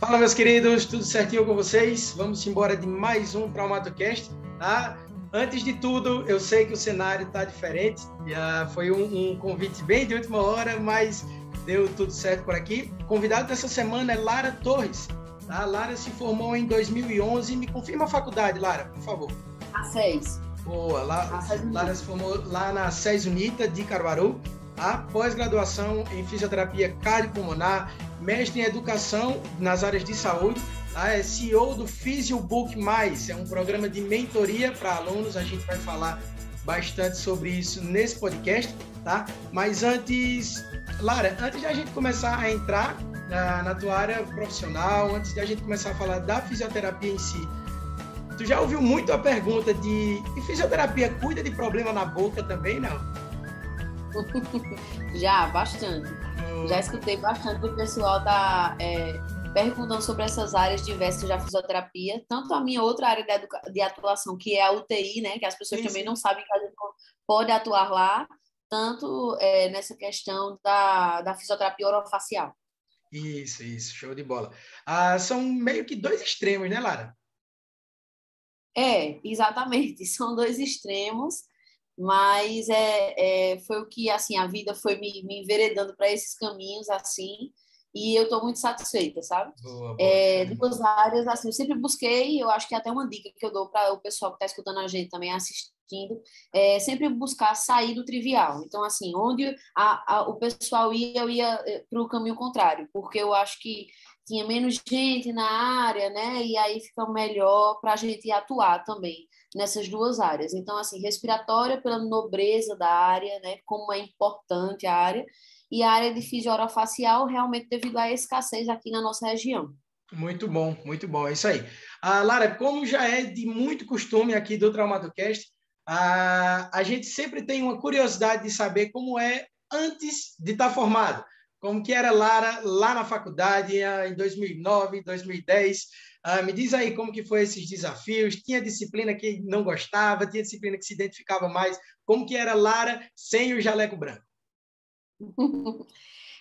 Fala, meus queridos, tudo certinho com vocês? Vamos embora de mais um TraumatoCast, tá? Antes de tudo, eu sei que o cenário está diferente, uh, foi um, um, convite bem de última hora, mas deu tudo certo por aqui. O convidado dessa semana é Lara Torres. Tá? Lara se formou em 2011. Me confirma a faculdade, Lara, por favor. A SES. Boa, lá, Lara se formou lá na SES Unita de Caruaru. A pós-graduação em fisioterapia cardiopulmonar, mestre em educação nas áreas de saúde, tá? é CEO do PhysioBook Mais, é um programa de mentoria para alunos, a gente vai falar bastante sobre isso nesse podcast, tá? Mas antes, Lara, antes de a gente começar a entrar na, na tua área profissional, antes de a gente começar a falar da fisioterapia em si, tu já ouviu muito a pergunta de e fisioterapia cuida de problema na boca também, não? já, bastante. Já escutei bastante o pessoal tá é, perguntando sobre essas áreas diversas da fisioterapia, tanto a minha outra área de, de atuação, que é a UTI, né, que as pessoas sim, também não sabem que a gente pode atuar lá, tanto é, nessa questão da, da fisioterapia orofacial. Isso, isso, show de bola. Ah, são meio que dois extremos, né, Lara? É, exatamente, são dois extremos mas é, é, foi o que assim a vida foi me, me enveredando para esses caminhos assim e eu estou muito satisfeita, sabe? Boa, boa. É, duas áreas, assim, eu sempre busquei, eu acho que é até uma dica que eu dou para o pessoal que está escutando a gente também assistindo, é sempre buscar sair do trivial. Então, assim, onde a, a, o pessoal ia, eu ia eh, para o caminho contrário, porque eu acho que tinha menos gente na área, né? E aí fica melhor para a gente atuar também nessas duas áreas. Então, assim, respiratória pela nobreza da área, né, como é importante a área, e a área de fisiorofacial realmente devido à escassez aqui na nossa região. Muito bom, muito bom, é isso aí. Ah, Lara, como já é de muito costume aqui do Traumatocast, ah, a gente sempre tem uma curiosidade de saber como é antes de estar formado. Como que era Lara lá na faculdade em 2009, 2010, ah, me diz aí como que foi esses desafios. Tinha disciplina que não gostava, tinha disciplina que se identificava mais. Como que era Lara sem o jaleco branco?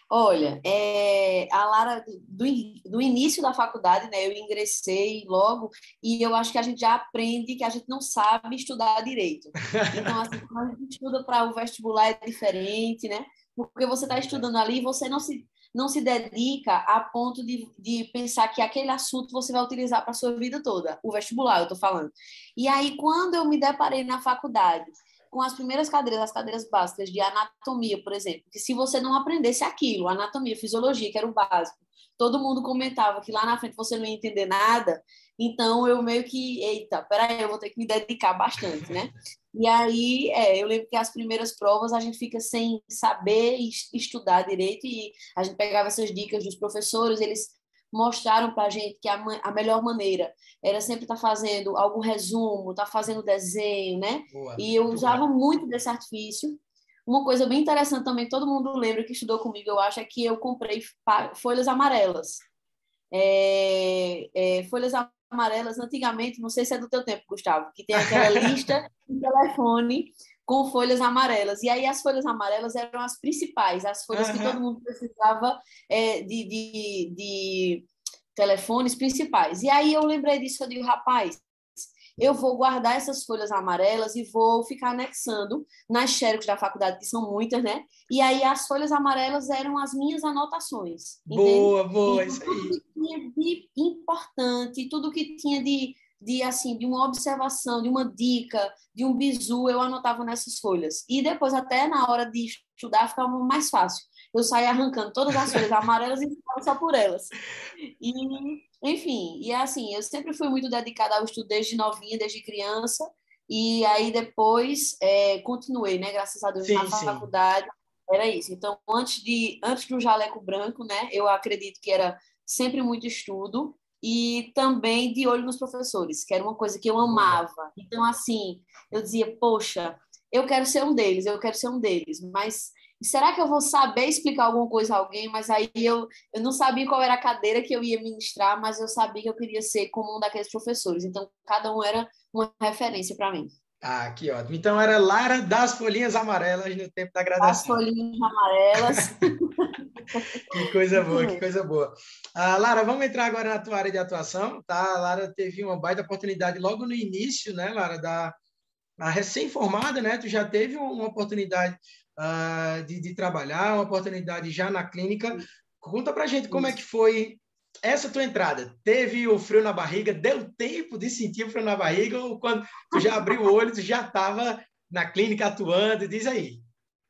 Olha, é, a Lara, do, do início da faculdade, né, eu ingressei logo e eu acho que a gente já aprende que a gente não sabe estudar direito. Então, assim, quando a gente estuda para o vestibular é diferente, né? Porque você está estudando ali e você não se não se dedica a ponto de, de pensar que aquele assunto você vai utilizar para a sua vida toda, o vestibular, eu estou falando. E aí, quando eu me deparei na faculdade com as primeiras cadeiras, as cadeiras básicas de anatomia, por exemplo, que se você não aprendesse aquilo, anatomia, fisiologia, que era o básico, todo mundo comentava que lá na frente você não ia entender nada, então eu meio que, eita, peraí, eu vou ter que me dedicar bastante, né? E aí, é, eu lembro que as primeiras provas a gente fica sem saber estudar direito e a gente pegava essas dicas dos professores, eles mostraram para a gente que a, a, melhor maneira era sempre estar tá fazendo algum resumo, estar tá fazendo desenho, né? Boa, e eu usava muito desse artifício. Uma coisa bem interessante também, todo mundo lembra que estudou comigo, eu acho, é que eu comprei folhas amarelas. É, é, folhas amarelas, antigamente, não sei se é do teu tempo, Gustavo, que tem aquela lista de telefone com folhas amarelas. E aí as folhas amarelas eram as principais, as folhas uhum. que todo mundo precisava é, de, de, de telefones principais. E aí eu lembrei disso, eu digo, rapaz, eu vou guardar essas folhas amarelas e vou ficar anexando nas xerox da faculdade, que são muitas, né? E aí as folhas amarelas eram as minhas anotações. Boa, entende? boa, isso aí. Tudo que tinha de importante, tudo que tinha de, de, assim, de uma observação, de uma dica, de um bizu, eu anotava nessas folhas. E depois, até na hora de estudar, ficava mais fácil. Eu saía arrancando todas as folhas amarelas e ficava só por elas. E enfim, e é assim, eu sempre fui muito dedicada ao estudo desde novinha, desde criança, e aí depois é, continuei, né? Graças a Deus, sim, na sim. faculdade, era isso. Então, antes, de, antes do jaleco branco, né? Eu acredito que era sempre muito estudo, e também de olho nos professores, que era uma coisa que eu amava. Então, assim, eu dizia, poxa, eu quero ser um deles, eu quero ser um deles, mas será que eu vou saber explicar alguma coisa a alguém? Mas aí eu, eu não sabia qual era a cadeira que eu ia ministrar, mas eu sabia que eu queria ser como um daqueles professores. Então, cada um era uma referência para mim. Ah, que ótimo. Então era Lara das Folhinhas Amarelas no tempo da graduação. Das Folhinhas Amarelas. que coisa boa, que coisa boa. Ah, Lara, vamos entrar agora na tua área de atuação, tá? A Lara teve uma baita oportunidade logo no início, né, Lara, da recém-formada, né? Tu já teve uma oportunidade uh, de, de, trabalhar, uma oportunidade já na clínica. Conta pra gente como é que foi essa tua entrada. Teve o frio na barriga? Deu tempo de sentir o frio na barriga? Ou quando tu já abriu o olho, tu já estava na clínica atuando? Diz aí.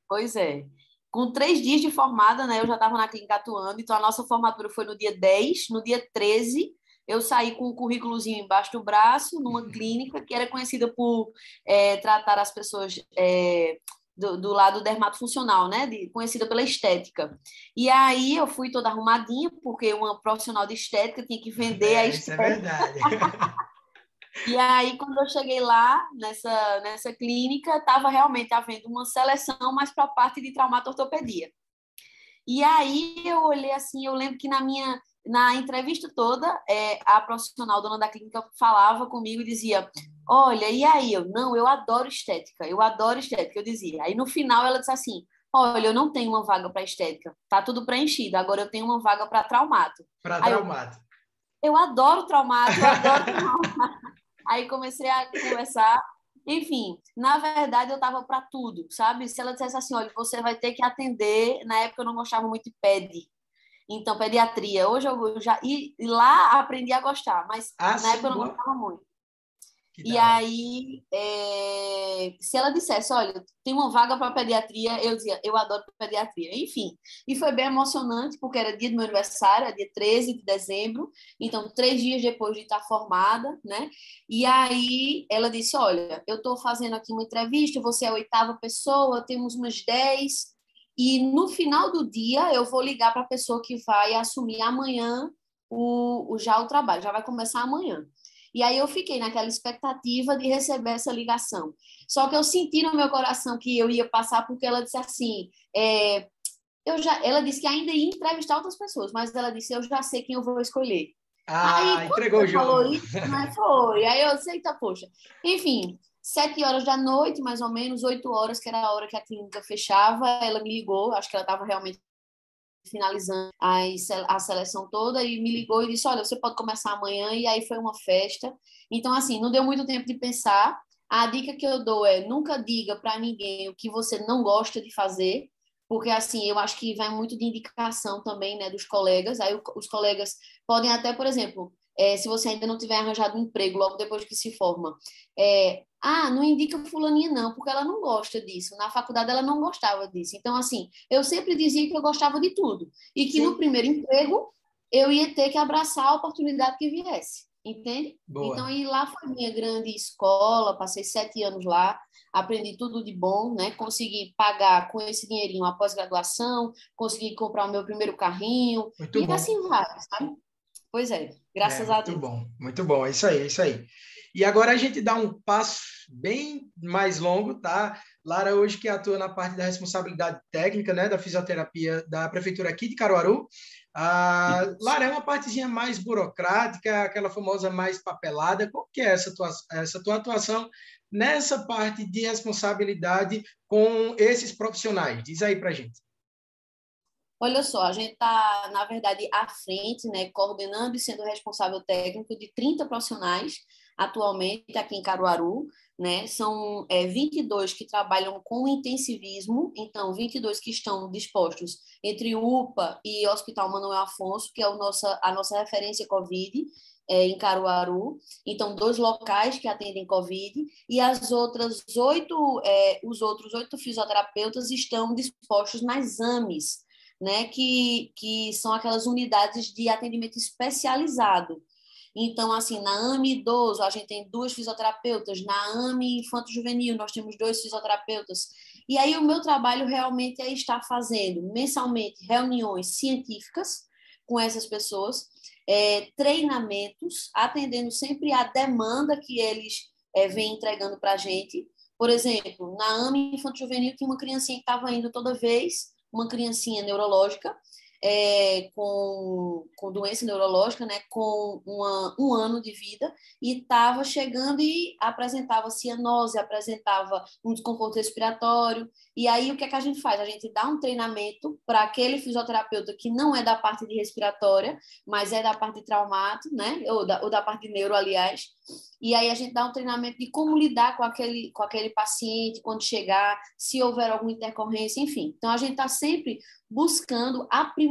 Pois é. Com três dias de formada, né, eu já estava na clínica atuando. Então, a nossa formatura foi no dia 10. No dia 13, eu saí com um currículozinho embaixo do braço, numa uhum. clínica que era conhecida por é, tratar as pessoas é, do, do lado dermatofuncional, né? De, conhecida pela estética. E aí eu fui toda arrumadinha, porque uma profissional de estética tinha que vender é, a estética. Isso é verdade. e aí, quando eu cheguei lá, nessa, nessa clínica, estava realmente havendo uma seleção mais para a parte de traumatortopedia. E aí eu olhei assim, eu lembro que na minha na entrevista toda, é, a profissional dona da clínica falava comigo e dizia: Olha, e aí? Eu, não, eu adoro estética, eu adoro estética. Eu dizia. Aí no final ela disse assim: Olha, eu não tenho uma vaga para estética, tá tudo preenchido, agora eu tenho uma vaga para traumato. Para traumato. Eu, eu adoro traumato, eu adoro traumato. aí comecei a conversar. Enfim, na verdade eu estava para tudo, sabe? Se ela dissesse assim, olha, você vai ter que atender, na época eu não gostava muito de PED, então, pediatria. Hoje eu já. E lá aprendi a gostar, mas ah, na sim, época eu não gostava muito. e aí, é... se ela dissesse, olha, tem uma vaga para pediatria, eu dizia, eu adoro pediatria. Enfim, e foi bem emocionante, porque era dia do meu aniversário, dia 13 de dezembro, então, três dias depois de estar formada, né? E aí, ela disse, olha, eu estou fazendo aqui uma entrevista, você é a oitava pessoa, temos umas dez e no final do dia eu vou ligar para a pessoa que vai assumir amanhã o, o, já o trabalho, já vai começar amanhã. E aí eu fiquei naquela expectativa de receber essa ligação. Só que eu senti no meu coração que eu ia passar porque ela disse assim, é, eu já, ela disse que ainda ia entrevistar outras pessoas, mas ela disse eu já sei quem eu vou escolher. Ah, aí, entregou o jogo. Falou isso, né, foi. Aí eu sei, tá, poxa. Enfim, sete horas da noite, mais ou menos, oito horas, que era a hora que a clínica fechava, ela me ligou, acho que ela estava realmente finalizando a seleção toda e me ligou e disse, olha, você pode começar amanhã, e aí foi uma festa. Então, assim, não deu muito tempo de pensar. A dica que eu dou é nunca diga para ninguém o que você não gosta de fazer, porque assim, eu acho que vai muito de indicação também, né, dos colegas. Aí os colegas podem até, por exemplo, é, se você ainda não tiver arranjado um emprego logo depois que se forma. É, ah, não indica fulaninha não, porque ela não gosta disso. Na faculdade ela não gostava disso. Então, assim, eu sempre dizia que eu gostava de tudo. E que Sim. no primeiro emprego eu ia ter que abraçar a oportunidade que viesse. Entende? Boa. Então, aí lá foi minha grande escola, passei sete anos lá, aprendi tudo de bom, né? Consegui pagar com esse dinheirinho a pós-graduação, consegui comprar o meu primeiro carrinho, Muito e bom. assim vai, sabe? Pois é, graças é, a Deus. Muito bom, muito bom, é isso aí, é isso aí. E agora a gente dá um passo bem mais longo, tá? Lara hoje que atua na parte da responsabilidade técnica, né, da fisioterapia da prefeitura aqui de Caruaru. Ah, Lara, é uma partezinha mais burocrática, aquela famosa mais papelada. Qual que é essa tua, essa tua atuação nessa parte de responsabilidade com esses profissionais? Diz aí para gente. Olha só, a gente está, na verdade, à frente, né, coordenando e sendo responsável técnico de 30 profissionais atualmente aqui em Caruaru. Né? São é, 22 que trabalham com intensivismo, então 22 que estão dispostos entre UPA e Hospital Manuel Afonso, que é o nossa, a nossa referência COVID, é, em Caruaru, então dois locais que atendem Covid e as outras oito, é, os outros oito fisioterapeutas estão dispostos nas AMES, né, que, que são aquelas unidades de atendimento especializado. Então, assim, na AME idoso, a gente tem duas fisioterapeutas, na AME infanto juvenil, nós temos dois fisioterapeutas. E aí, o meu trabalho realmente é estar fazendo mensalmente reuniões científicas com essas pessoas, é, treinamentos, atendendo sempre a demanda que eles é, vêm entregando para a gente. Por exemplo, na AME infanto juvenil, tinha uma criancinha que estava indo toda vez uma criancinha neurológica, é, com, com doença neurológica, né, com uma, um ano de vida, e estava chegando e apresentava cianose, apresentava um desconforto respiratório. E aí, o que, é que a gente faz? A gente dá um treinamento para aquele fisioterapeuta que não é da parte de respiratória, mas é da parte de traumato, né, ou da, ou da parte de neuro, aliás, e aí a gente dá um treinamento de como lidar com aquele, com aquele paciente quando chegar, se houver alguma intercorrência, enfim. Então a gente está sempre buscando aprimorar,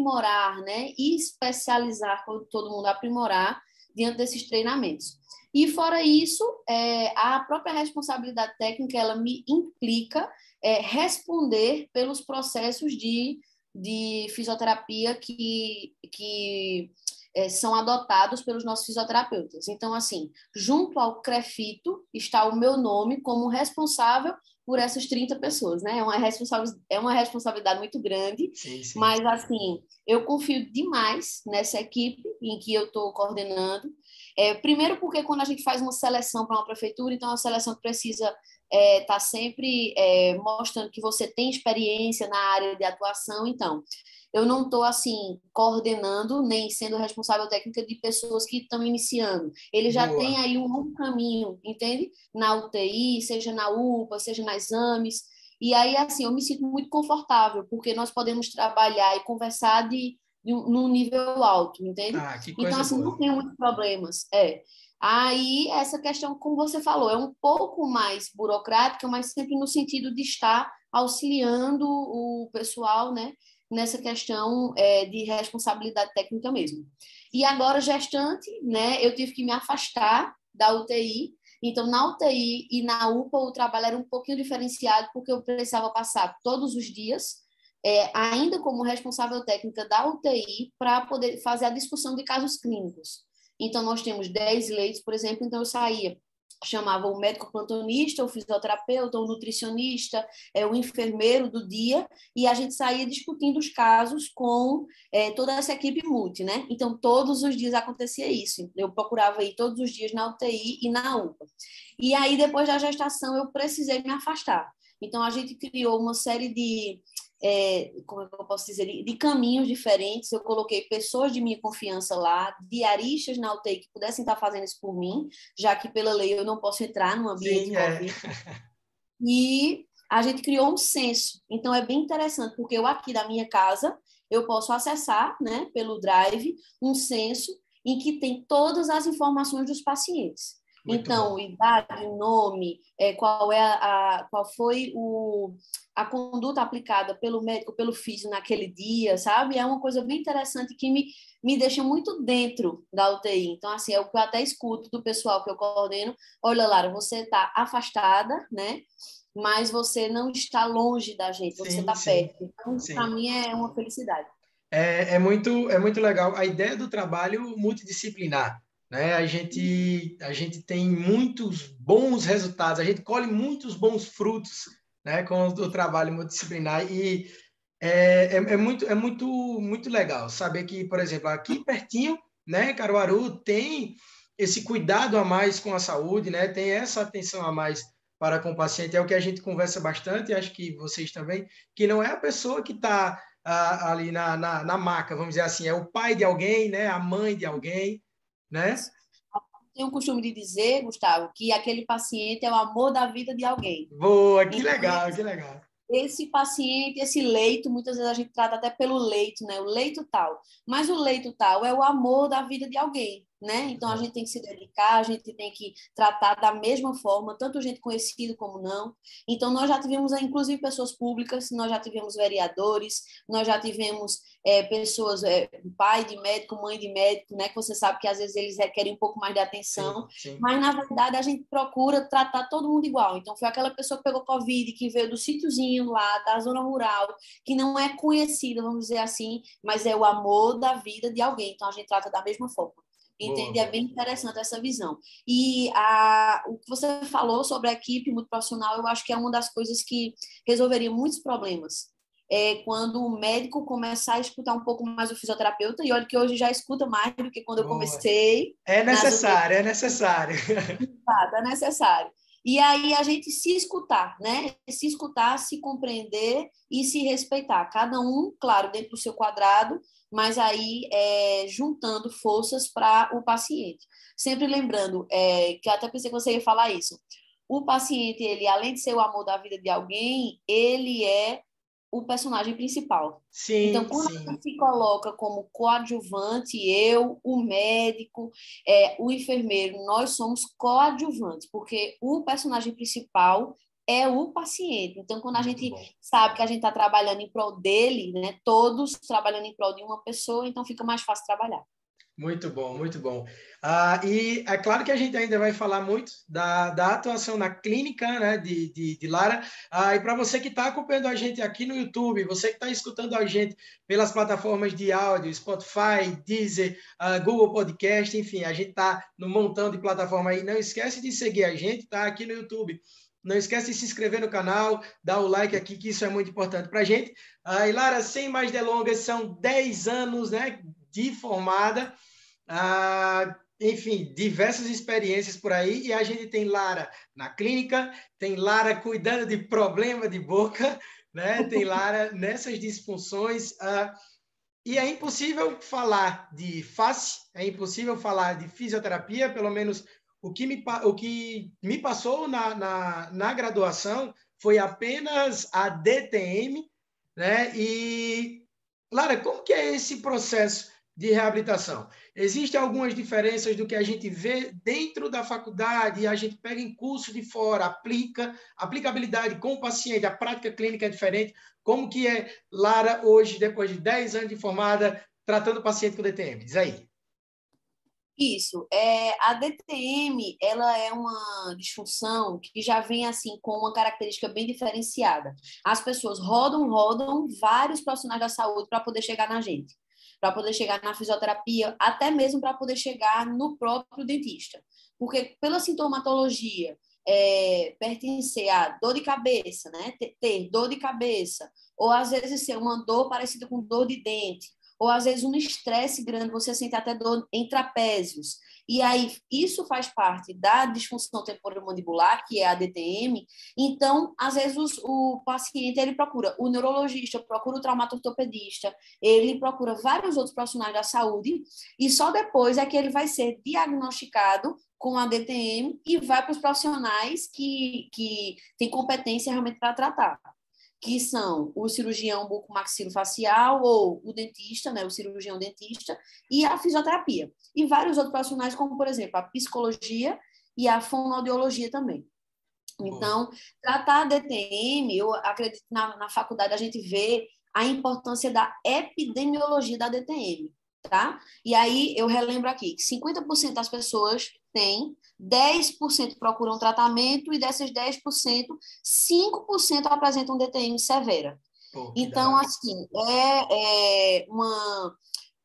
né, e especializar, todo mundo aprimorar diante desses treinamentos. E fora isso, é, a própria responsabilidade técnica ela me implica é, responder pelos processos de, de fisioterapia que, que é, são adotados pelos nossos fisioterapeutas. Então, assim, junto ao CREFITO está o meu nome como responsável por essas 30 pessoas, né? É uma, responsabilidade, é uma responsabilidade muito grande, sim, sim. mas, assim, eu confio demais nessa equipe em que eu estou coordenando. É, primeiro porque quando a gente faz uma seleção para uma prefeitura, então a seleção precisa estar é, tá sempre é, mostrando que você tem experiência na área de atuação, então eu não estou assim coordenando nem sendo responsável técnica de pessoas que estão iniciando. Ele já Boa. tem aí um longo caminho, entende? Na UTI, seja na UPA, seja nas exames. E aí, assim, eu me sinto muito confortável, porque nós podemos trabalhar e conversar de um, num nível alto, entende? Ah, então, assim, boa. não tem muitos problemas. É. Aí, essa questão, como você falou, é um pouco mais burocrática, mas sempre no sentido de estar auxiliando o pessoal, né? nessa questão é, de responsabilidade técnica mesmo. E agora, gestante, né, eu tive que me afastar da UTI. Então, na UTI e na UPA, o trabalho era um pouquinho diferenciado, porque eu precisava passar todos os dias, é, ainda como responsável técnica da UTI, para poder fazer a discussão de casos clínicos. Então, nós temos 10 leitos, por exemplo, então eu saía chamava o médico plantonista, o fisioterapeuta, o nutricionista, é, o enfermeiro do dia, e a gente saía discutindo os casos com é, toda essa equipe multi, né? Então, todos os dias acontecia isso. Eu procurava ir todos os dias na UTI e na UPA. E aí, depois da gestação, eu precisei me afastar. Então, a gente criou uma série de é, como é eu posso dizer, de caminhos diferentes. Eu coloquei pessoas de minha confiança lá, diaristas na UTI que pudessem estar fazendo isso por mim, já que pela lei eu não posso entrar no ambiente Sim, é. E a gente criou um censo. Então é bem interessante, porque eu aqui da minha casa, eu posso acessar, né, pelo Drive, um censo em que tem todas as informações dos pacientes. Muito então, bom. idade, nome, é, qual é a, a, qual foi o, a conduta aplicada pelo médico, pelo físico naquele dia, sabe? É uma coisa bem interessante que me, me deixa muito dentro da UTI. Então, assim, é o que eu até escuto do pessoal que eu coordeno. Olha, Lara, você está afastada, né? Mas você não está longe da gente, você está perto. Então, para mim, é uma felicidade. É, é, muito, é muito legal. A ideia do trabalho multidisciplinar né? A gente a gente tem muitos bons resultados, a gente colhe muitos bons frutos, né? Com o trabalho multidisciplinar e é, é, é, muito é muito muito legal saber que, por exemplo, aqui pertinho, né? Caruaru tem esse cuidado a mais com a saúde, né? Tem essa atenção a mais para com o paciente é o que a gente conversa bastante, acho que vocês também, que não é a pessoa que está ah, ali na, na, na maca, vamos dizer assim, é o pai de alguém, né? A mãe de alguém, né? Tenho o costume de dizer, Gustavo, que aquele paciente é o amor da vida de alguém. Boa, que então, legal, que legal. Esse paciente, esse leito, muitas vezes a gente trata até pelo leito, né? O leito tal. Mas o leito tal é o amor da vida de alguém né? Então a gente tem que se dedicar, a gente tem que tratar da mesma forma, tanto gente conhecida como não. Então nós já tivemos, inclusive, pessoas públicas, nós já tivemos vereadores, nós já tivemos é, pessoas, é, pai de médico, mãe de médico, né? Que você sabe que às vezes eles requerem um pouco mais de atenção, sim, sim. mas na verdade a gente procura tratar todo mundo igual. Então foi aquela pessoa que pegou Covid, que veio do sítiozinho lá, da zona rural, que não é conhecida, vamos dizer assim, mas é o amor da vida de alguém. Então a gente trata da mesma forma. Entende? É bem interessante essa visão. E a, o que você falou sobre a equipe muito profissional, eu acho que é uma das coisas que resolveria muitos problemas. É quando o médico começar a escutar um pouco mais o fisioterapeuta, e olha que hoje já escuta mais do que quando Boa. eu comecei. É necessário, é necessário. É necessário. E aí a gente se escutar, né? Se escutar, se compreender e se respeitar. Cada um, claro, dentro do seu quadrado, mas aí é, juntando forças para o paciente. Sempre lembrando, é, que eu até pensei que você ia falar isso, o paciente, ele além de ser o amor da vida de alguém, ele é o personagem principal. Sim, então, quando sim. se coloca como coadjuvante, eu, o médico, é, o enfermeiro, nós somos coadjuvantes, porque o personagem principal é o paciente. Então, quando a gente sabe que a gente está trabalhando em prol dele, né, todos trabalhando em prol de uma pessoa, então fica mais fácil trabalhar. Muito bom, muito bom. Ah, e é claro que a gente ainda vai falar muito da, da atuação na clínica né, de, de, de Lara. Ah, e para você que está acompanhando a gente aqui no YouTube, você que está escutando a gente pelas plataformas de áudio, Spotify, Deezer, ah, Google Podcast, enfim, a gente está no montão de plataforma aí. Não esquece de seguir a gente, tá? Aqui no YouTube. Não esquece de se inscrever no canal, dar o like aqui, que isso é muito importante para a gente. Ah, e Lara, sem mais delongas, são 10 anos né, formada. Ah, enfim, diversas experiências por aí, e a gente tem Lara na clínica, tem Lara cuidando de problema de boca, né? tem Lara nessas disfunções. Ah, e é impossível falar de face, é impossível falar de fisioterapia, pelo menos o que me, o que me passou na, na, na graduação foi apenas a DTM, né? E, Lara, como que é esse processo de reabilitação? Existem algumas diferenças do que a gente vê dentro da faculdade a gente pega em curso de fora, aplica, aplicabilidade com o paciente, a prática clínica é diferente. Como que é Lara hoje, depois de 10 anos de formada, tratando paciente com DTM? Diz aí. Isso. É, a DTM, ela é uma disfunção que já vem assim com uma característica bem diferenciada. As pessoas rodam, rodam vários profissionais da saúde para poder chegar na gente, para poder chegar na fisioterapia, até mesmo para poder chegar no próprio dentista. Porque pela sintomatologia, é, pertencer a dor de cabeça, né? Ter, ter dor de cabeça, ou às vezes ser uma dor parecida com dor de dente, ou às vezes um estresse grande, você sente até dor em trapézios. E aí, isso faz parte da disfunção temporomandibular, que é a DTM. Então, às vezes, o paciente ele procura o neurologista, procura o traumatortopedista, ele procura vários outros profissionais da saúde, e só depois é que ele vai ser diagnosticado com a DTM e vai para os profissionais que, que têm competência realmente para tratar que são o cirurgião bucomaxilofacial ou o dentista, né, o cirurgião dentista, e a fisioterapia. E vários outros profissionais, como, por exemplo, a psicologia e a fonoaudiologia também. Então, tratar a DTM, eu acredito que na, na faculdade a gente vê a importância da epidemiologia da DTM, tá? E aí eu relembro aqui que 50% das pessoas têm, 10% procuram tratamento e dessas 10%, 5% apresentam DTM severa. Pô, então, assim, é, é uma,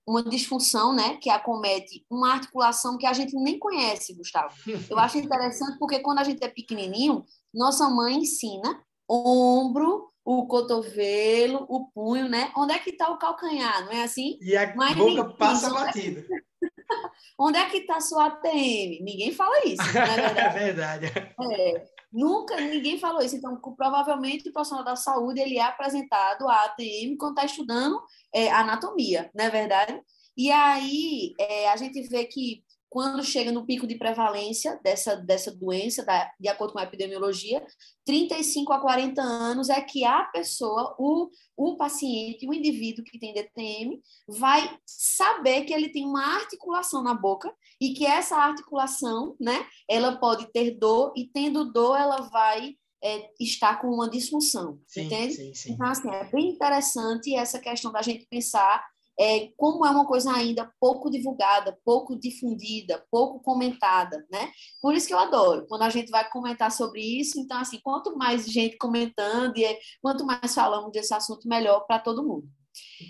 uma disfunção, né, que acomete uma articulação que a gente nem conhece, Gustavo. Eu acho interessante porque quando a gente é pequenininho, nossa mãe ensina ombro, o cotovelo, o punho, né? Onde é que está o calcanhar, não é assim? E a Mas boca passa batida. Onde é que está sua ATM? Ninguém fala isso, não é verdade? é verdade. É, nunca ninguém falou isso. Então, provavelmente o profissional da saúde ele é apresentado a ATM quando está estudando é, anatomia, não é verdade? E aí é, a gente vê que quando chega no pico de prevalência dessa, dessa doença, da, de acordo com a epidemiologia, 35 a 40 anos é que a pessoa, o, o paciente, o indivíduo que tem DTM, vai saber que ele tem uma articulação na boca e que essa articulação, né, ela pode ter dor e tendo dor ela vai é, estar com uma disfunção, sim, entende? Sim, sim. Então, assim, é bem interessante essa questão da gente pensar é, como é uma coisa ainda pouco divulgada, pouco difundida, pouco comentada, né? Por isso que eu adoro quando a gente vai comentar sobre isso. Então, assim, quanto mais gente comentando e quanto mais falamos desse assunto, melhor para todo mundo.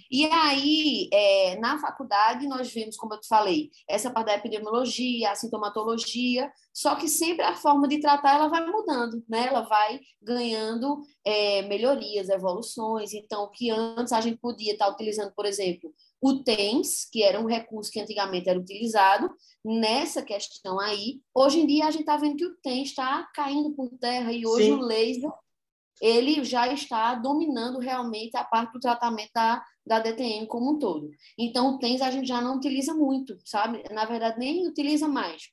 E aí, é, na faculdade, nós vimos, como eu te falei, essa parte da epidemiologia, a sintomatologia, só que sempre a forma de tratar ela vai mudando, né? Ela vai ganhando é, melhorias, evoluções. Então, que antes a gente podia estar utilizando, por exemplo, o TENS, que era um recurso que antigamente era utilizado nessa questão aí. Hoje em dia, a gente está vendo que o TENS está caindo por terra e hoje Sim. o laser ele já está dominando realmente a parte do tratamento da, da DTM como um todo. Então, o TENS a gente já não utiliza muito, sabe? Na verdade, nem utiliza mais.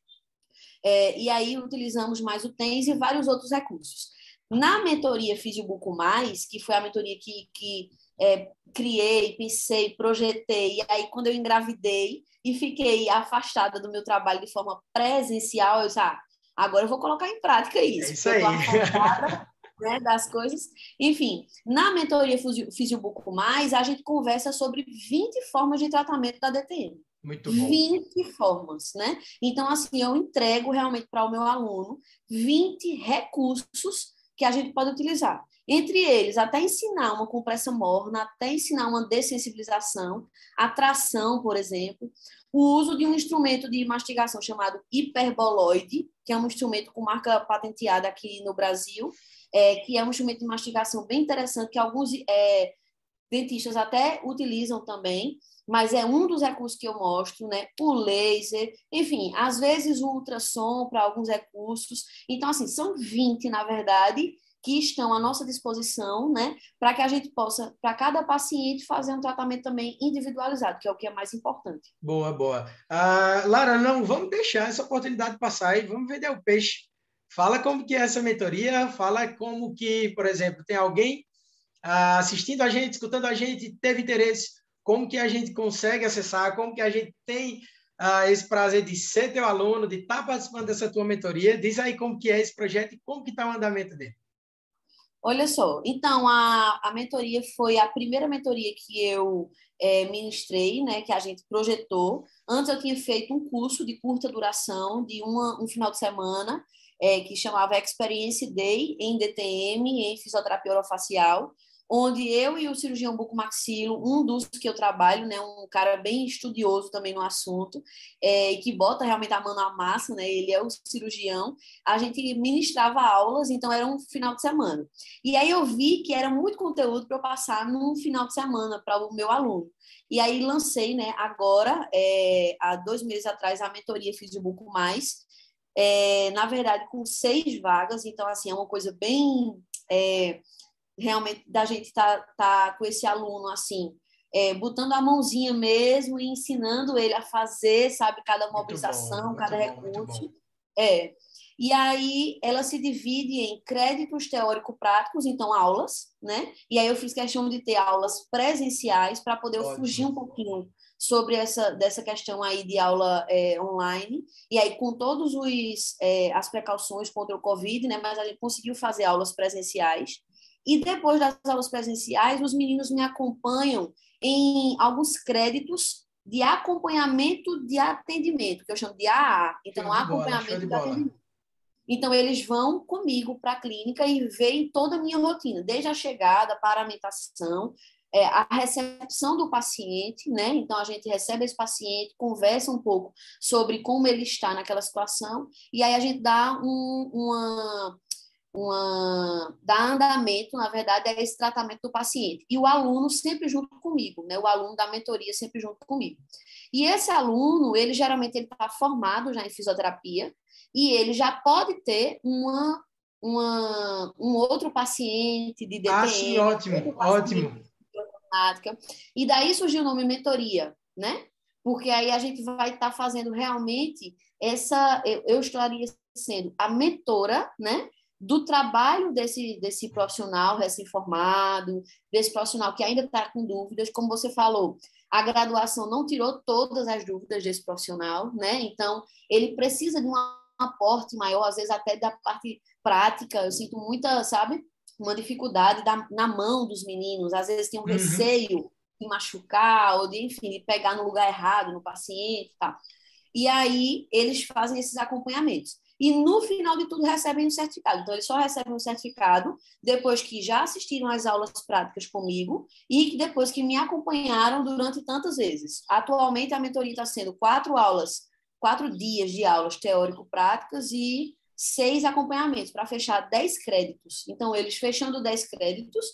É, e aí utilizamos mais o TENS e vários outros recursos. Na mentoria Fiz Buco Mais, que foi a mentoria que, que é, criei, pensei, projetei, e aí quando eu engravidei e fiquei afastada do meu trabalho de forma presencial, eu disse, ah, agora eu vou colocar em prática isso. É isso aí. né, das coisas. Enfim, na mentoria Fisiobuco Mais, a gente conversa sobre 20 formas de tratamento da DTM. Muito bom. 20 formas, né? Então, assim, eu entrego realmente para o meu aluno 20 recursos que a gente pode utilizar. Entre eles, até ensinar uma compressão morna, até ensinar uma dessensibilização, atração, por exemplo, o uso de um instrumento de mastigação chamado hiperboloide, que é um instrumento com marca patenteada aqui no Brasil, é, que é um instrumento de mastigação bem interessante, que alguns é, dentistas até utilizam também, mas é um dos recursos que eu mostro, né? O laser, enfim, às vezes o ultrassom para alguns recursos. Então, assim, são 20, na verdade, que estão à nossa disposição, né, para que a gente possa, para cada paciente, fazer um tratamento também individualizado, que é o que é mais importante. Boa, boa. Uh, Lara, não vamos deixar essa oportunidade passar e vamos vender o peixe. Fala como que é essa mentoria, fala como que, por exemplo, tem alguém uh, assistindo a gente, escutando a gente, teve interesse, como que a gente consegue acessar, como que a gente tem uh, esse prazer de ser teu aluno, de estar tá participando dessa tua mentoria. Diz aí como que é esse projeto e como que está o andamento dele. Olha só, então a, a mentoria foi a primeira mentoria que eu é, ministrei, né, que a gente projetou. Antes eu tinha feito um curso de curta duração, de uma, um final de semana, é, que chamava Experience Day em DTM, em fisioterapia orofacial, onde eu e o cirurgião bucomaxilo, um dos que eu trabalho, né, um cara bem estudioso também no assunto, é, que bota realmente a mão na massa, né, ele é o cirurgião, a gente ministrava aulas, então era um final de semana. E aí eu vi que era muito conteúdo para eu passar num final de semana para o meu aluno. E aí lancei, né, agora, é, há dois meses atrás, a mentoria Fiz de Buco Mais, é, na verdade, com seis vagas, então, assim, é uma coisa bem... É, realmente da gente estar tá, tá com esse aluno assim, é, botando a mãozinha mesmo e ensinando ele a fazer, sabe, cada mobilização, bom, cada bom, recurso. É. E aí ela se divide em créditos teórico-práticos, então aulas, né? E aí eu fiz questão de ter aulas presenciais para poder fugir um pouquinho sobre essa dessa questão aí de aula é, online. E aí com todos os é, as precauções contra o Covid, né? Mas a gente conseguiu fazer aulas presenciais. E depois das aulas presenciais, os meninos me acompanham em alguns créditos de acompanhamento de atendimento, que eu chamo de AA. Então, acompanhamento de, de atendimento. Então, eles vão comigo para a clínica e veem toda a minha rotina, desde a chegada, paramentação, é, a recepção do paciente, né? Então, a gente recebe esse paciente, conversa um pouco sobre como ele está naquela situação, e aí a gente dá um, uma uma dar andamento, na verdade, é esse tratamento do paciente. E o aluno sempre junto comigo, né? O aluno da mentoria sempre junto comigo. E esse aluno, ele geralmente ele está formado já em fisioterapia e ele já pode ter uma, uma um outro paciente de DTM. Ah, sim, ótimo, E daí surgiu o nome mentoria, né? Porque aí a gente vai estar tá fazendo realmente essa, eu, eu estaria sendo a mentora, né? do trabalho desse, desse profissional recém-formado, desse profissional que ainda está com dúvidas, como você falou, a graduação não tirou todas as dúvidas desse profissional, né? Então, ele precisa de um aporte maior, às vezes até da parte prática. Eu sinto muita, sabe, uma dificuldade da, na mão dos meninos, às vezes tem um uhum. receio de machucar ou de, enfim, de pegar no lugar errado no paciente, tá? E aí eles fazem esses acompanhamentos e no final de tudo recebem um certificado. Então, eles só recebem um certificado depois que já assistiram às aulas práticas comigo e depois que me acompanharam durante tantas vezes. Atualmente, a mentoria está sendo quatro aulas, quatro dias de aulas teórico-práticas e seis acompanhamentos para fechar dez créditos. Então, eles fechando dez créditos,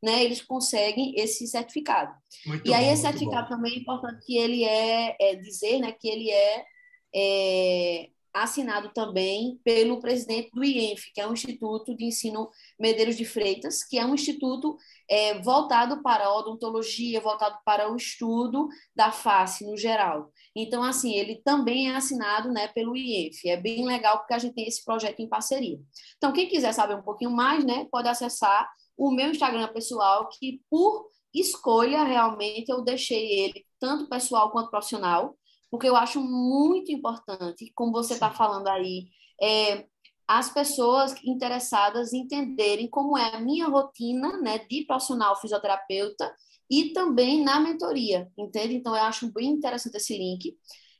né, eles conseguem esse certificado. Muito e aí, bom, esse certificado bom. também é importante que ele é, é dizer né, que ele é, é assinado também pelo presidente do IENF, que é o Instituto de Ensino Medeiros de Freitas, que é um instituto é, voltado para a odontologia, voltado para o estudo da face no geral. Então, assim, ele também é assinado né, pelo IENF. É bem legal porque a gente tem esse projeto em parceria. Então, quem quiser saber um pouquinho mais, né, pode acessar o meu Instagram pessoal, que por escolha realmente eu deixei ele tanto pessoal quanto profissional porque eu acho muito importante, como você está falando aí, é, as pessoas interessadas entenderem como é a minha rotina né, de profissional fisioterapeuta e também na mentoria, entende? Então, eu acho bem interessante esse link.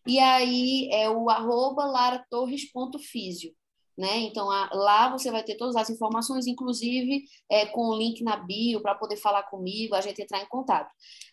E aí é o arroba laratorres.fisio né? Então, a, lá você vai ter todas as informações, inclusive é, com o link na bio para poder falar comigo, a gente entrar em contato.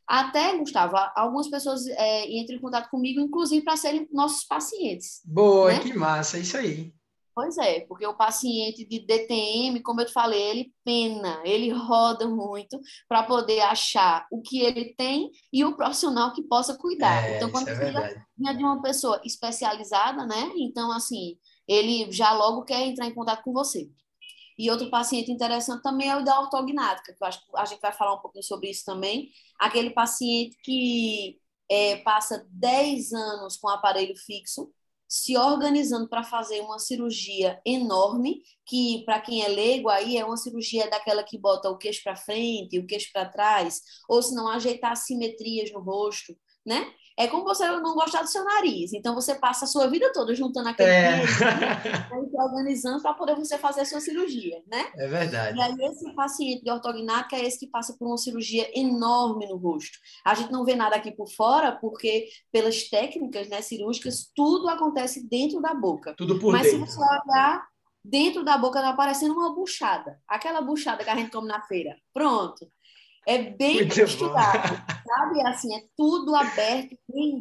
Até, Gustavo, algumas pessoas é, entram em contato comigo, inclusive para serem nossos pacientes. Boa, né? que massa, isso aí. Pois é, porque o paciente de DTM, como eu te falei, ele pena, ele roda muito para poder achar o que ele tem e o profissional que possa cuidar. É, então, quando é você é de uma pessoa especializada, né? Então, assim, ele já logo quer entrar em contato com você. E outro paciente interessante também é o da ortognática, que eu acho que a gente vai falar um pouquinho sobre isso também. Aquele paciente que é, passa 10 anos com aparelho fixo, se organizando para fazer uma cirurgia enorme, que para quem é leigo aí é uma cirurgia daquela que bota o queixo para frente, o queixo para trás, ou se não ajeitar simetrias no rosto, né? É como você não gostar do seu nariz. Então, você passa a sua vida toda juntando aquele é. dinheiro, né? organizando para poder você fazer a sua cirurgia, né? É verdade. E aí, esse paciente de ortognática é esse que passa por uma cirurgia enorme no rosto. A gente não vê nada aqui por fora, porque pelas técnicas né, cirúrgicas, tudo acontece dentro da boca. Tudo por Mas dentro. se você olhar dentro da boca, está parecendo uma buchada. Aquela buchada que a gente come na feira. Pronto. É bem muito estudado, bom. sabe? Assim, é tudo aberto,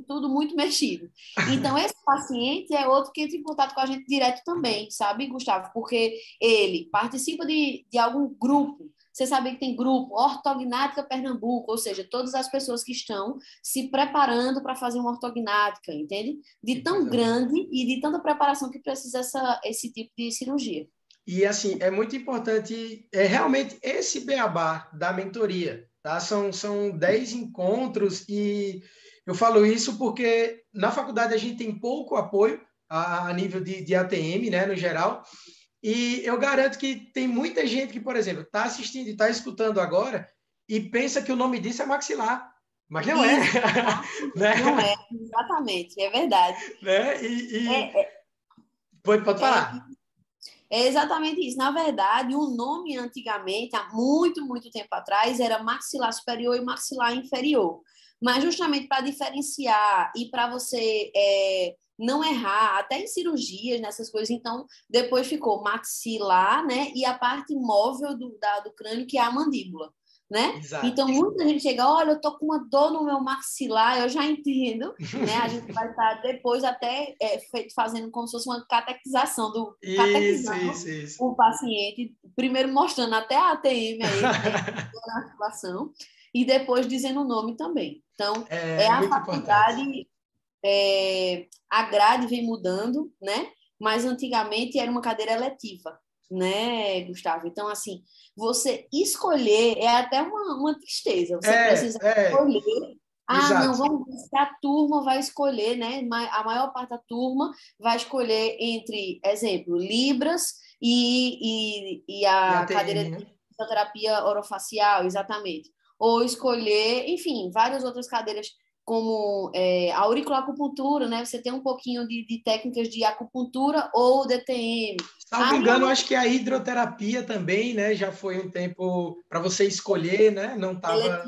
tudo muito mexido. Então, esse paciente é outro que entra em contato com a gente direto também, sabe, Gustavo? Porque ele participa de, de algum grupo. Você sabe que tem grupo Ortognática Pernambuco, ou seja, todas as pessoas que estão se preparando para fazer uma ortognática, entende? De tão grande e de tanta preparação que precisa essa, esse tipo de cirurgia. E assim, é muito importante, é realmente esse beabá da mentoria, tá? São, são 10 encontros e eu falo isso porque na faculdade a gente tem pouco apoio a, a nível de, de ATM, né, no geral, e eu garanto que tem muita gente que, por exemplo, está assistindo e está escutando agora e pensa que o nome disso é maxilar. Mas não é. né? Não é, exatamente, é verdade. Né? E, e... É, é... Pode, pode falar. É, é exatamente isso. Na verdade, o nome antigamente, há muito, muito tempo atrás, era maxilar superior e maxilar inferior. Mas justamente para diferenciar e para você é, não errar, até em cirurgias, nessas coisas, então depois ficou maxilar, né? E a parte móvel do, da, do crânio, que é a mandíbula né? Exato. Então, muita gente chega, olha, eu tô com uma dor no meu maxilar, eu já entendo, né? A gente vai estar depois até é, fazendo como se fosse uma catequização do isso, catequizando isso, isso. o paciente, primeiro mostrando até a ATM aí, né? na articulação, e depois dizendo o nome também. Então, é, é a faculdade, é, a grade vem mudando, né? Mas antigamente era uma cadeira eletiva né, Gustavo? Então, assim, você escolher é até uma, uma tristeza. Você é, precisa é. escolher. Ah, Exato. não, vamos ver se a turma vai escolher, né? A maior parte da turma vai escolher entre, exemplo, Libras e, e, e a, e cadeira de fisioterapia orofacial, exatamente. Ou escolher, enfim, várias outras cadeiras como é, auriculoacupuntura, né? Você tem um pouquinho de, de técnicas de acupuntura ou DTM. Se não me engano, acho que a hidroterapia também, né? Já foi um tempo para você escolher, né? Não estava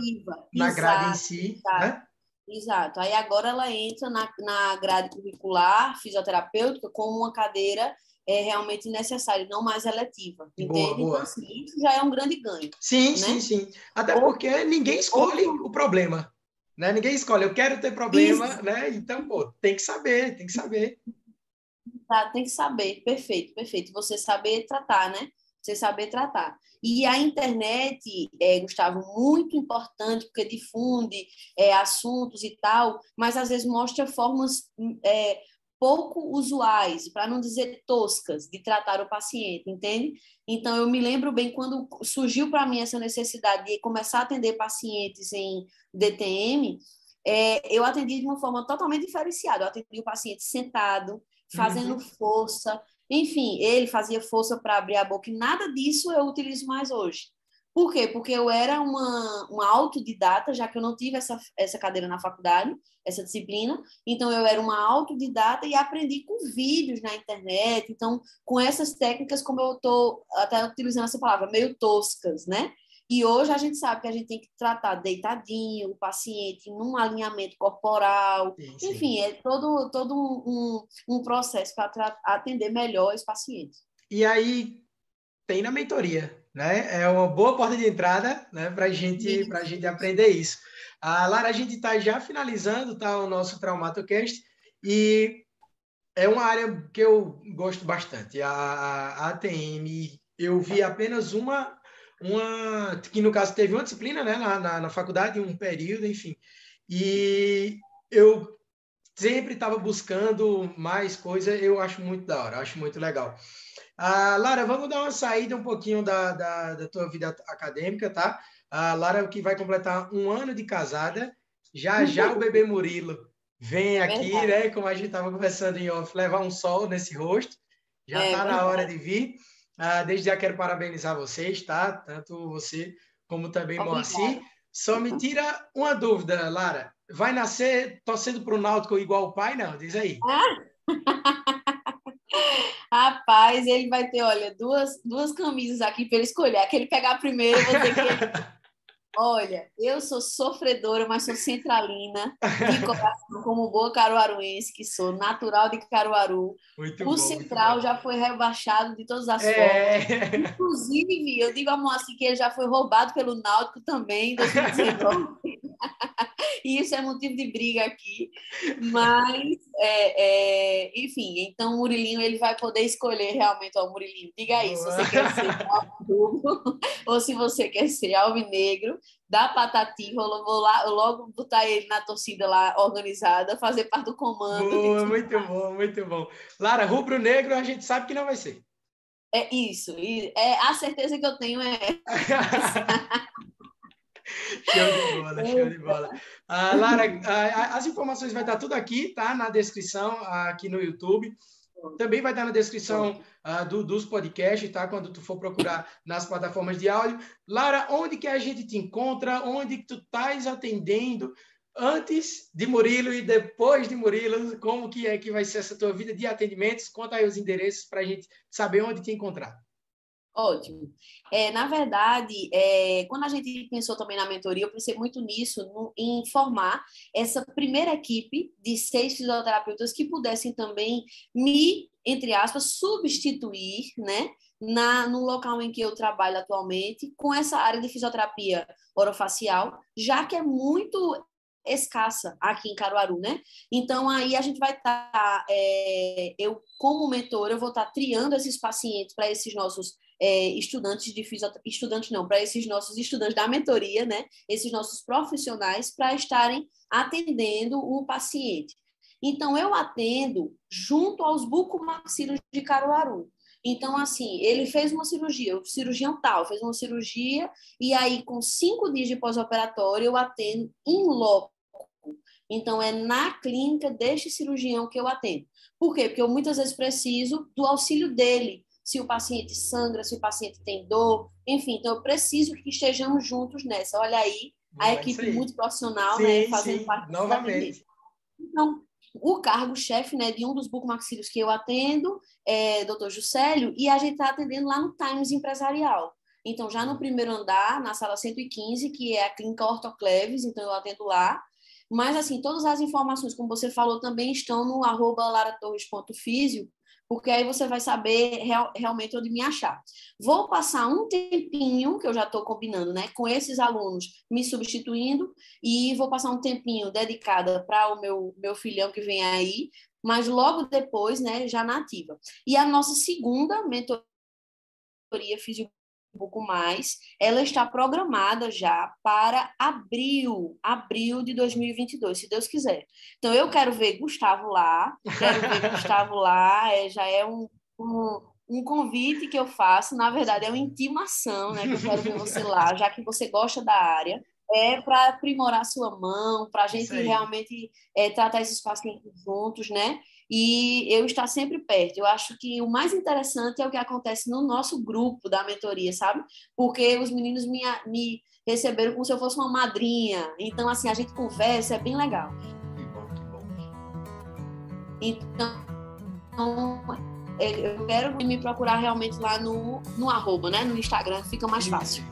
na grade em si, exato. né? Exato. Aí agora ela entra na, na grade curricular fisioterapêutica como uma cadeira é realmente necessária, não mais eletiva. Entende? Boa, boa. Então, assim, isso já é um grande ganho. Sim, né? sim, sim. Até porque ninguém escolhe o problema. Né? Ninguém escolhe, eu quero ter problema, Isso. né? Então, pô, tem que saber, tem que saber. Tá, tem que saber, perfeito, perfeito. Você saber tratar, né? Você saber tratar. E a internet, é, Gustavo, muito importante, porque difunde é, assuntos e tal, mas às vezes mostra formas é, pouco usuais, para não dizer toscas, de tratar o paciente, entende? Então, eu me lembro bem quando surgiu para mim essa necessidade de começar a atender pacientes em DTM, é, eu atendi de uma forma totalmente diferenciada. Eu atendi o paciente sentado, fazendo uhum. força, enfim, ele fazia força para abrir a boca e nada disso eu utilizo mais hoje. Por quê? Porque eu era uma, uma autodidata, já que eu não tive essa, essa cadeira na faculdade, essa disciplina. Então, eu era uma autodidata e aprendi com vídeos na internet. Então, com essas técnicas, como eu estou até utilizando essa palavra, meio toscas, né? E hoje a gente sabe que a gente tem que tratar deitadinho, o paciente num alinhamento corporal. Sim, sim. Enfim, é todo, todo um, um processo para atender melhor esse paciente. E aí, tem na mentoria, né? É uma boa porta de entrada, né, para gente, a gente aprender isso. A Lara, a gente está já finalizando, tá, o nosso Traumatocast e é uma área que eu gosto bastante. A, a ATM, eu vi apenas uma, uma, que no caso teve uma disciplina, né, na, na, na faculdade, um período, enfim. E eu sempre estava buscando mais coisa, eu acho muito da hora, acho muito legal. Ah, Lara, vamos dar uma saída um pouquinho da, da, da tua vida acadêmica, tá? A Lara, que vai completar um ano de casada, já já o bebê Murilo vem aqui, Verdade. né? Como a gente estava conversando em off, levar um sol nesse rosto. Já está é, na hora de vir. Ah, desde já quero parabenizar vocês, tá? Tanto você como também Moacir. Só me tira uma dúvida, Lara. Vai nascer torcendo para o Náutico igual o pai, não? Diz aí. Ah? Rapaz, ele vai ter, olha, duas, duas camisas aqui para ele escolher. Aquele pegar primeiro, eu vou ter que. Olha, eu sou sofredora, mas sou centralina, de coração, como boa caruaruense que sou, natural de Caruaru. Muito o bom, Central já foi rebaixado de todas as é... formas. Inclusive, eu digo a Moacir que ele já foi roubado pelo Náutico também em 2019. e isso é motivo de briga aqui. Mas, é, é, enfim, então o Murilinho ele vai poder escolher realmente, ó, Murilinho, diga aí, se você quer ser alvo ou se você quer ser alvinegro, da Patati, vou, vou lá, logo botar ele na torcida lá organizada, fazer parte do comando. Boa, muito bom, muito bom. Lara, rubro-negro a gente sabe que não vai ser. É isso, é a certeza que eu tenho é show de bola, show de bola. Uh, Lara, uh, as informações vai estar tudo aqui, tá? Na descrição, aqui no YouTube. Também vai estar na descrição do, dos podcasts, tá? Quando tu for procurar nas plataformas de áudio. Lara, onde que a gente te encontra? Onde que tu estás atendendo? Antes de Murilo e depois de Murilo, como que é que vai ser essa tua vida de atendimentos? Conta aí os endereços para a gente saber onde te encontrar. Ótimo. É, na verdade, é, quando a gente pensou também na mentoria, eu pensei muito nisso, no, em formar essa primeira equipe de seis fisioterapeutas que pudessem também me, entre aspas, substituir, né, na, no local em que eu trabalho atualmente, com essa área de fisioterapia orofacial, já que é muito escassa aqui em Caruaru, né? Então aí a gente vai estar, tá, é, eu como mentor, eu vou estar tá triando esses pacientes para esses nossos é, estudantes de fisioterapia, estudantes não, para esses nossos estudantes da mentoria, né? Esses nossos profissionais para estarem atendendo o paciente. Então eu atendo junto aos bucomaxilos de Caruaru. Então, assim, ele fez uma cirurgia, o cirurgião tal fez uma cirurgia, e aí, com cinco dias de pós-operatório, eu atendo em loco. Então, é na clínica deste cirurgião que eu atendo. Por quê? Porque eu muitas vezes preciso do auxílio dele, se o paciente sangra, se o paciente tem dor, enfim, então eu preciso que estejamos juntos nessa. Olha aí, a equipe muito profissional, né, sim, né, fazendo sim, parte novamente. Então, o cargo-chefe né, de um dos bucomaxílios que eu atendo é Dr. Juscelio, e a gente está atendendo lá no Times Empresarial. Então, já no primeiro andar, na sala 115, que é a clínica Ortocleves, então eu atendo lá. Mas, assim, todas as informações, como você falou, também estão no arroba laratorres.fisio, porque aí você vai saber real, realmente onde me achar. Vou passar um tempinho, que eu já estou combinando, né, com esses alunos me substituindo, e vou passar um tempinho dedicada para o meu, meu filhão que vem aí, mas logo depois, né, já na ativa. E a nossa segunda mentoria pouco mais, ela está programada já para abril, abril de 2022, se Deus quiser. Então, eu quero ver Gustavo lá, quero ver Gustavo lá, é, já é um, um, um, convite que eu faço, na verdade, é uma intimação, né, que eu quero ver você lá, já que você gosta da área, é para aprimorar sua mão, para a gente realmente é, tratar esses pacientes juntos, né? E eu estar sempre perto. Eu acho que o mais interessante é o que acontece no nosso grupo da mentoria, sabe? Porque os meninos me, me receberam como se eu fosse uma madrinha. Então, assim, a gente conversa, é bem legal. Que bom, que bom. Então, é, eu quero me procurar realmente lá no, no arroba, né? No Instagram, fica mais fácil.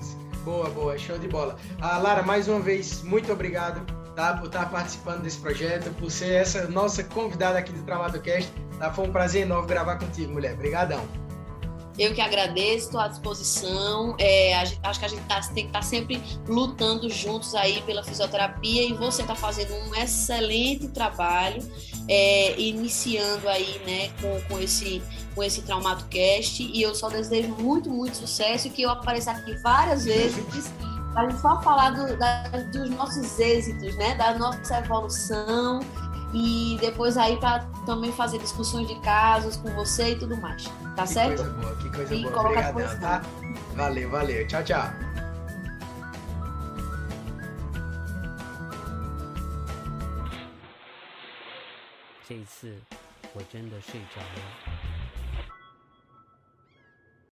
Boa, boa, show de bola. Ah, Lara, mais uma vez, muito obrigado tá, por estar participando desse projeto, por ser essa nossa convidada aqui do TramadoCast. Tá? Foi um prazer enorme gravar contigo, mulher. Obrigadão. Eu que agradeço, estou à disposição. É, acho que a gente tá, tem que estar tá sempre lutando juntos aí pela fisioterapia e você está fazendo um excelente trabalho, é, iniciando aí né, com, com esse com esse TraumadoCast e eu só desejo muito, muito sucesso e que eu apareça aqui várias vezes a gente só falar do, da, dos nossos êxitos, né? Da nossa evolução e depois aí para também fazer discussões de casos com você e tudo mais. Tá que certo? Coisa boa, que coisa e boa. Obrigadão, tá? Valeu, valeu. Tchau, tchau.